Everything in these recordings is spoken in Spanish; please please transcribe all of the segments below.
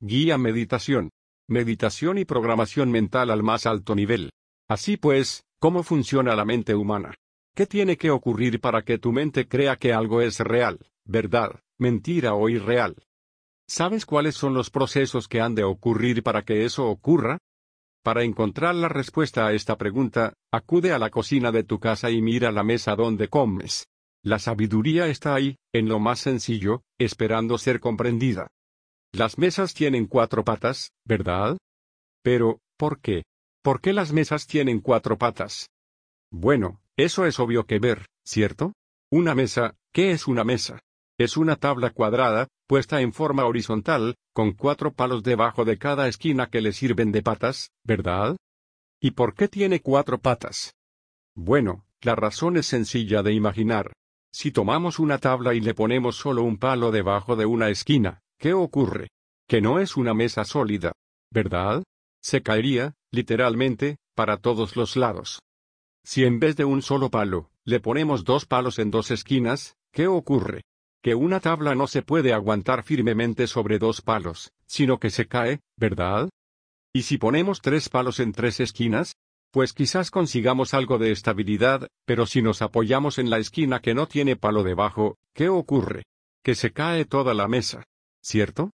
Guía Meditación. Meditación y programación mental al más alto nivel. Así pues, ¿cómo funciona la mente humana? ¿Qué tiene que ocurrir para que tu mente crea que algo es real, verdad, mentira o irreal? ¿Sabes cuáles son los procesos que han de ocurrir para que eso ocurra? Para encontrar la respuesta a esta pregunta, acude a la cocina de tu casa y mira la mesa donde comes. La sabiduría está ahí, en lo más sencillo, esperando ser comprendida. Las mesas tienen cuatro patas, ¿verdad? Pero, ¿por qué? ¿Por qué las mesas tienen cuatro patas? Bueno, eso es obvio que ver, ¿cierto? Una mesa, ¿qué es una mesa? Es una tabla cuadrada, puesta en forma horizontal, con cuatro palos debajo de cada esquina que le sirven de patas, ¿verdad? ¿Y por qué tiene cuatro patas? Bueno, la razón es sencilla de imaginar. Si tomamos una tabla y le ponemos solo un palo debajo de una esquina, ¿qué ocurre? Que no es una mesa sólida, ¿verdad? Se caería, literalmente, para todos los lados. Si en vez de un solo palo, le ponemos dos palos en dos esquinas, ¿qué ocurre? Que una tabla no se puede aguantar firmemente sobre dos palos, sino que se cae, ¿verdad? ¿Y si ponemos tres palos en tres esquinas? Pues quizás consigamos algo de estabilidad, pero si nos apoyamos en la esquina que no tiene palo debajo, ¿qué ocurre? Que se cae toda la mesa. ¿Cierto?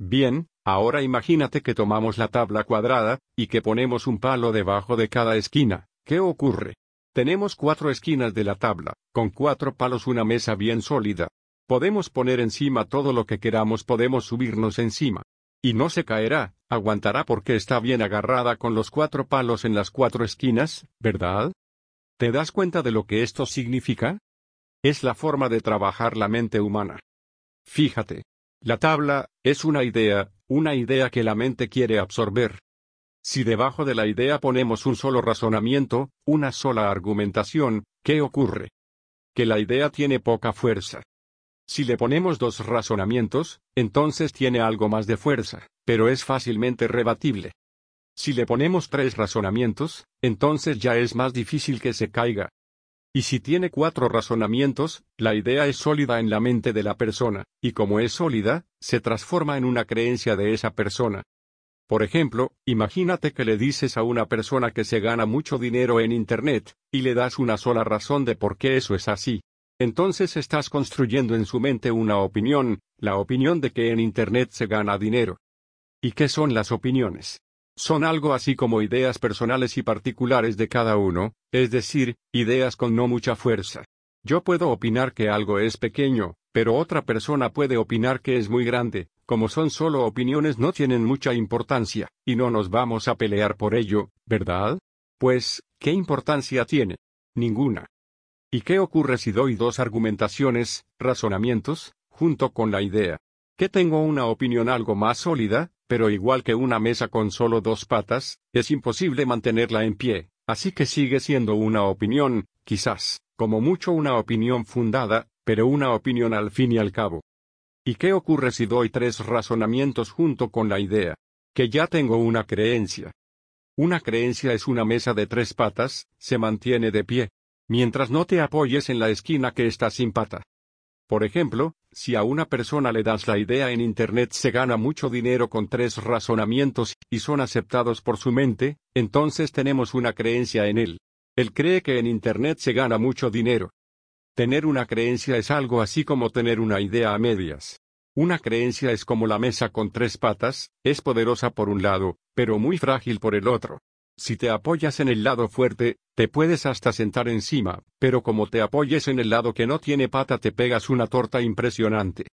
Bien, ahora imagínate que tomamos la tabla cuadrada, y que ponemos un palo debajo de cada esquina. ¿Qué ocurre? Tenemos cuatro esquinas de la tabla, con cuatro palos una mesa bien sólida. Podemos poner encima todo lo que queramos, podemos subirnos encima. Y no se caerá, aguantará porque está bien agarrada con los cuatro palos en las cuatro esquinas, ¿verdad? ¿Te das cuenta de lo que esto significa? Es la forma de trabajar la mente humana. Fíjate. La tabla, es una idea, una idea que la mente quiere absorber. Si debajo de la idea ponemos un solo razonamiento, una sola argumentación, ¿qué ocurre? Que la idea tiene poca fuerza. Si le ponemos dos razonamientos, entonces tiene algo más de fuerza pero es fácilmente rebatible. Si le ponemos tres razonamientos, entonces ya es más difícil que se caiga. Y si tiene cuatro razonamientos, la idea es sólida en la mente de la persona, y como es sólida, se transforma en una creencia de esa persona. Por ejemplo, imagínate que le dices a una persona que se gana mucho dinero en Internet, y le das una sola razón de por qué eso es así. Entonces estás construyendo en su mente una opinión, la opinión de que en Internet se gana dinero. ¿Y qué son las opiniones? Son algo así como ideas personales y particulares de cada uno, es decir, ideas con no mucha fuerza. Yo puedo opinar que algo es pequeño, pero otra persona puede opinar que es muy grande, como son solo opiniones no tienen mucha importancia, y no nos vamos a pelear por ello, ¿verdad? Pues, ¿qué importancia tiene? Ninguna. ¿Y qué ocurre si doy dos argumentaciones, razonamientos, junto con la idea? Que tengo una opinión algo más sólida, pero igual que una mesa con solo dos patas, es imposible mantenerla en pie, así que sigue siendo una opinión, quizás, como mucho una opinión fundada, pero una opinión al fin y al cabo. ¿Y qué ocurre si doy tres razonamientos junto con la idea? Que ya tengo una creencia. Una creencia es una mesa de tres patas, se mantiene de pie, mientras no te apoyes en la esquina que está sin pata. Por ejemplo, si a una persona le das la idea en Internet se gana mucho dinero con tres razonamientos y son aceptados por su mente, entonces tenemos una creencia en él. Él cree que en Internet se gana mucho dinero. Tener una creencia es algo así como tener una idea a medias. Una creencia es como la mesa con tres patas, es poderosa por un lado, pero muy frágil por el otro. Si te apoyas en el lado fuerte, te puedes hasta sentar encima, pero como te apoyes en el lado que no tiene pata te pegas una torta impresionante.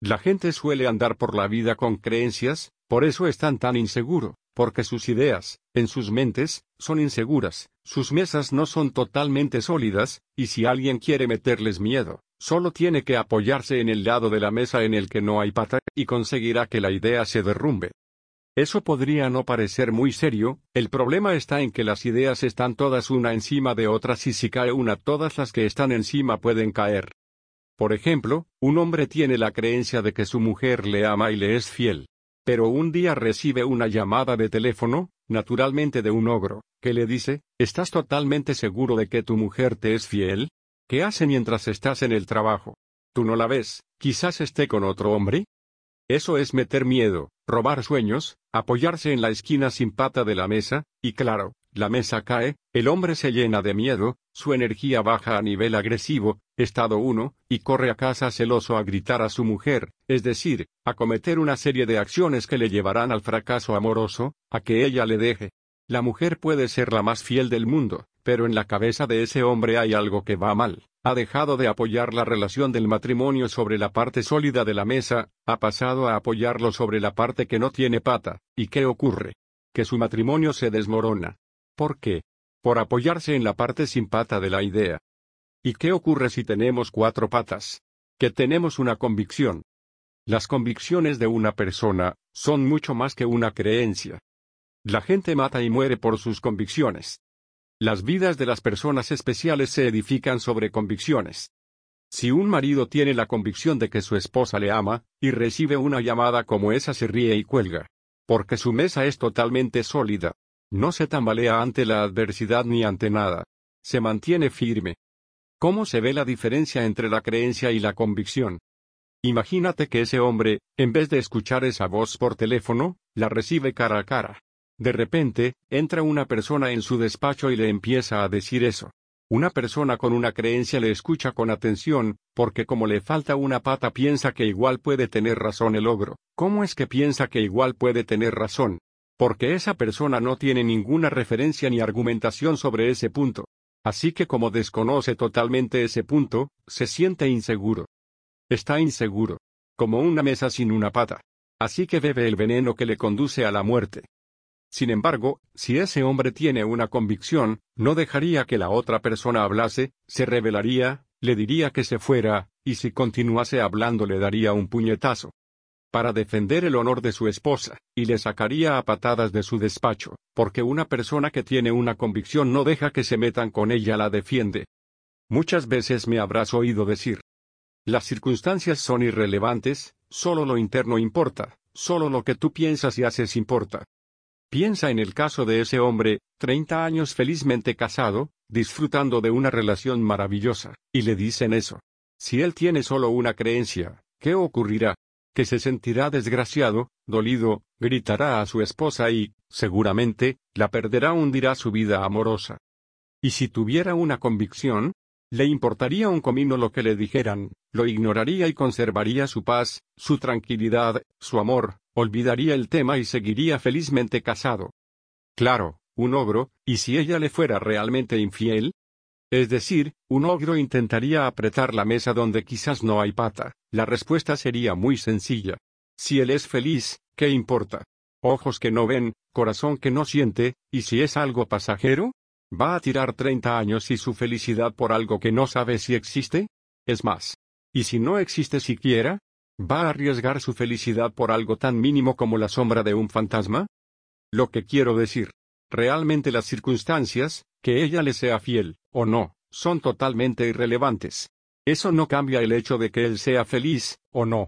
La gente suele andar por la vida con creencias, por eso están tan inseguro, porque sus ideas, en sus mentes, son inseguras, sus mesas no son totalmente sólidas, y si alguien quiere meterles miedo, solo tiene que apoyarse en el lado de la mesa en el que no hay pata, y conseguirá que la idea se derrumbe. Eso podría no parecer muy serio, el problema está en que las ideas están todas una encima de otras y si cae una todas las que están encima pueden caer. Por ejemplo, un hombre tiene la creencia de que su mujer le ama y le es fiel. Pero un día recibe una llamada de teléfono, naturalmente de un ogro, que le dice, ¿estás totalmente seguro de que tu mujer te es fiel? ¿Qué hace mientras estás en el trabajo? ¿Tú no la ves? ¿Quizás esté con otro hombre? Eso es meter miedo, robar sueños, apoyarse en la esquina sin pata de la mesa, y claro, la mesa cae, el hombre se llena de miedo, su energía baja a nivel agresivo, estado 1, y corre a casa celoso a gritar a su mujer, es decir, a cometer una serie de acciones que le llevarán al fracaso amoroso, a que ella le deje. La mujer puede ser la más fiel del mundo, pero en la cabeza de ese hombre hay algo que va mal ha dejado de apoyar la relación del matrimonio sobre la parte sólida de la mesa, ha pasado a apoyarlo sobre la parte que no tiene pata, ¿y qué ocurre? Que su matrimonio se desmorona. ¿Por qué? Por apoyarse en la parte sin pata de la idea. ¿Y qué ocurre si tenemos cuatro patas? Que tenemos una convicción. Las convicciones de una persona son mucho más que una creencia. La gente mata y muere por sus convicciones. Las vidas de las personas especiales se edifican sobre convicciones. Si un marido tiene la convicción de que su esposa le ama, y recibe una llamada como esa se ríe y cuelga. Porque su mesa es totalmente sólida. No se tambalea ante la adversidad ni ante nada. Se mantiene firme. ¿Cómo se ve la diferencia entre la creencia y la convicción? Imagínate que ese hombre, en vez de escuchar esa voz por teléfono, la recibe cara a cara. De repente, entra una persona en su despacho y le empieza a decir eso. Una persona con una creencia le escucha con atención, porque como le falta una pata piensa que igual puede tener razón el ogro. ¿Cómo es que piensa que igual puede tener razón? Porque esa persona no tiene ninguna referencia ni argumentación sobre ese punto. Así que como desconoce totalmente ese punto, se siente inseguro. Está inseguro. Como una mesa sin una pata. Así que bebe el veneno que le conduce a la muerte. Sin embargo, si ese hombre tiene una convicción, no dejaría que la otra persona hablase, se rebelaría, le diría que se fuera, y si continuase hablando le daría un puñetazo. Para defender el honor de su esposa, y le sacaría a patadas de su despacho, porque una persona que tiene una convicción no deja que se metan con ella la defiende. Muchas veces me habrás oído decir. Las circunstancias son irrelevantes, solo lo interno importa, solo lo que tú piensas y haces importa. Piensa en el caso de ese hombre, 30 años felizmente casado, disfrutando de una relación maravillosa, y le dicen eso. Si él tiene solo una creencia, ¿qué ocurrirá? Que se sentirá desgraciado, dolido, gritará a su esposa y, seguramente, la perderá hundirá su vida amorosa. Y si tuviera una convicción, le importaría un comino lo que le dijeran, lo ignoraría y conservaría su paz, su tranquilidad, su amor, olvidaría el tema y seguiría felizmente casado. Claro, un ogro, ¿y si ella le fuera realmente infiel? Es decir, un ogro intentaría apretar la mesa donde quizás no hay pata. La respuesta sería muy sencilla. Si él es feliz, ¿qué importa? Ojos que no ven, corazón que no siente, ¿y si es algo pasajero? ¿Va a tirar 30 años y su felicidad por algo que no sabe si existe? Es más. ¿Y si no existe siquiera? ¿Va a arriesgar su felicidad por algo tan mínimo como la sombra de un fantasma? Lo que quiero decir. Realmente las circunstancias, que ella le sea fiel, o no, son totalmente irrelevantes. Eso no cambia el hecho de que él sea feliz, o no.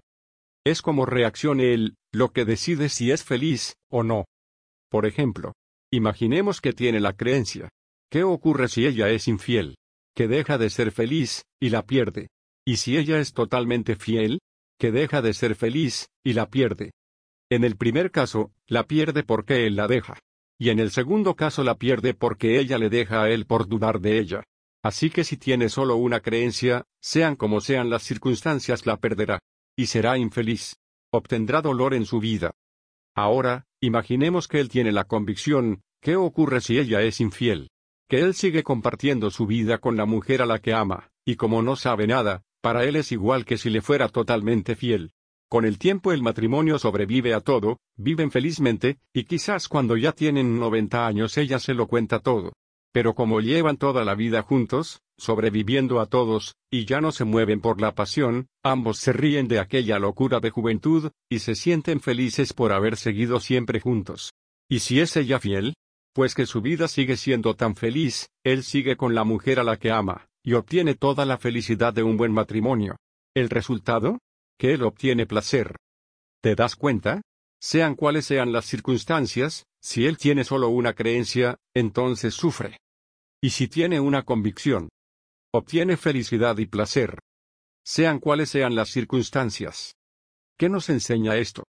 Es como reaccione él, lo que decide si es feliz, o no. Por ejemplo, imaginemos que tiene la creencia, ¿Qué ocurre si ella es infiel? Que deja de ser feliz, y la pierde. ¿Y si ella es totalmente fiel? Que deja de ser feliz, y la pierde. En el primer caso, la pierde porque él la deja. Y en el segundo caso la pierde porque ella le deja a él por dudar de ella. Así que si tiene solo una creencia, sean como sean las circunstancias la perderá. Y será infeliz. Obtendrá dolor en su vida. Ahora, imaginemos que él tiene la convicción, ¿qué ocurre si ella es infiel? que él sigue compartiendo su vida con la mujer a la que ama, y como no sabe nada, para él es igual que si le fuera totalmente fiel. Con el tiempo el matrimonio sobrevive a todo, viven felizmente, y quizás cuando ya tienen 90 años ella se lo cuenta todo. Pero como llevan toda la vida juntos, sobreviviendo a todos, y ya no se mueven por la pasión, ambos se ríen de aquella locura de juventud, y se sienten felices por haber seguido siempre juntos. ¿Y si es ella fiel? pues que su vida sigue siendo tan feliz, él sigue con la mujer a la que ama, y obtiene toda la felicidad de un buen matrimonio. ¿El resultado? Que él obtiene placer. ¿Te das cuenta? Sean cuales sean las circunstancias, si él tiene solo una creencia, entonces sufre. Y si tiene una convicción, obtiene felicidad y placer. Sean cuales sean las circunstancias. ¿Qué nos enseña esto?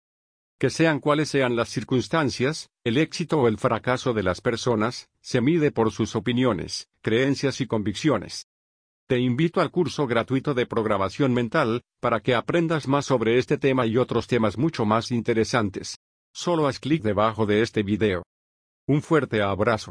Que sean cuales sean las circunstancias, el éxito o el fracaso de las personas, se mide por sus opiniones, creencias y convicciones. Te invito al curso gratuito de programación mental, para que aprendas más sobre este tema y otros temas mucho más interesantes. Solo haz clic debajo de este video. Un fuerte abrazo.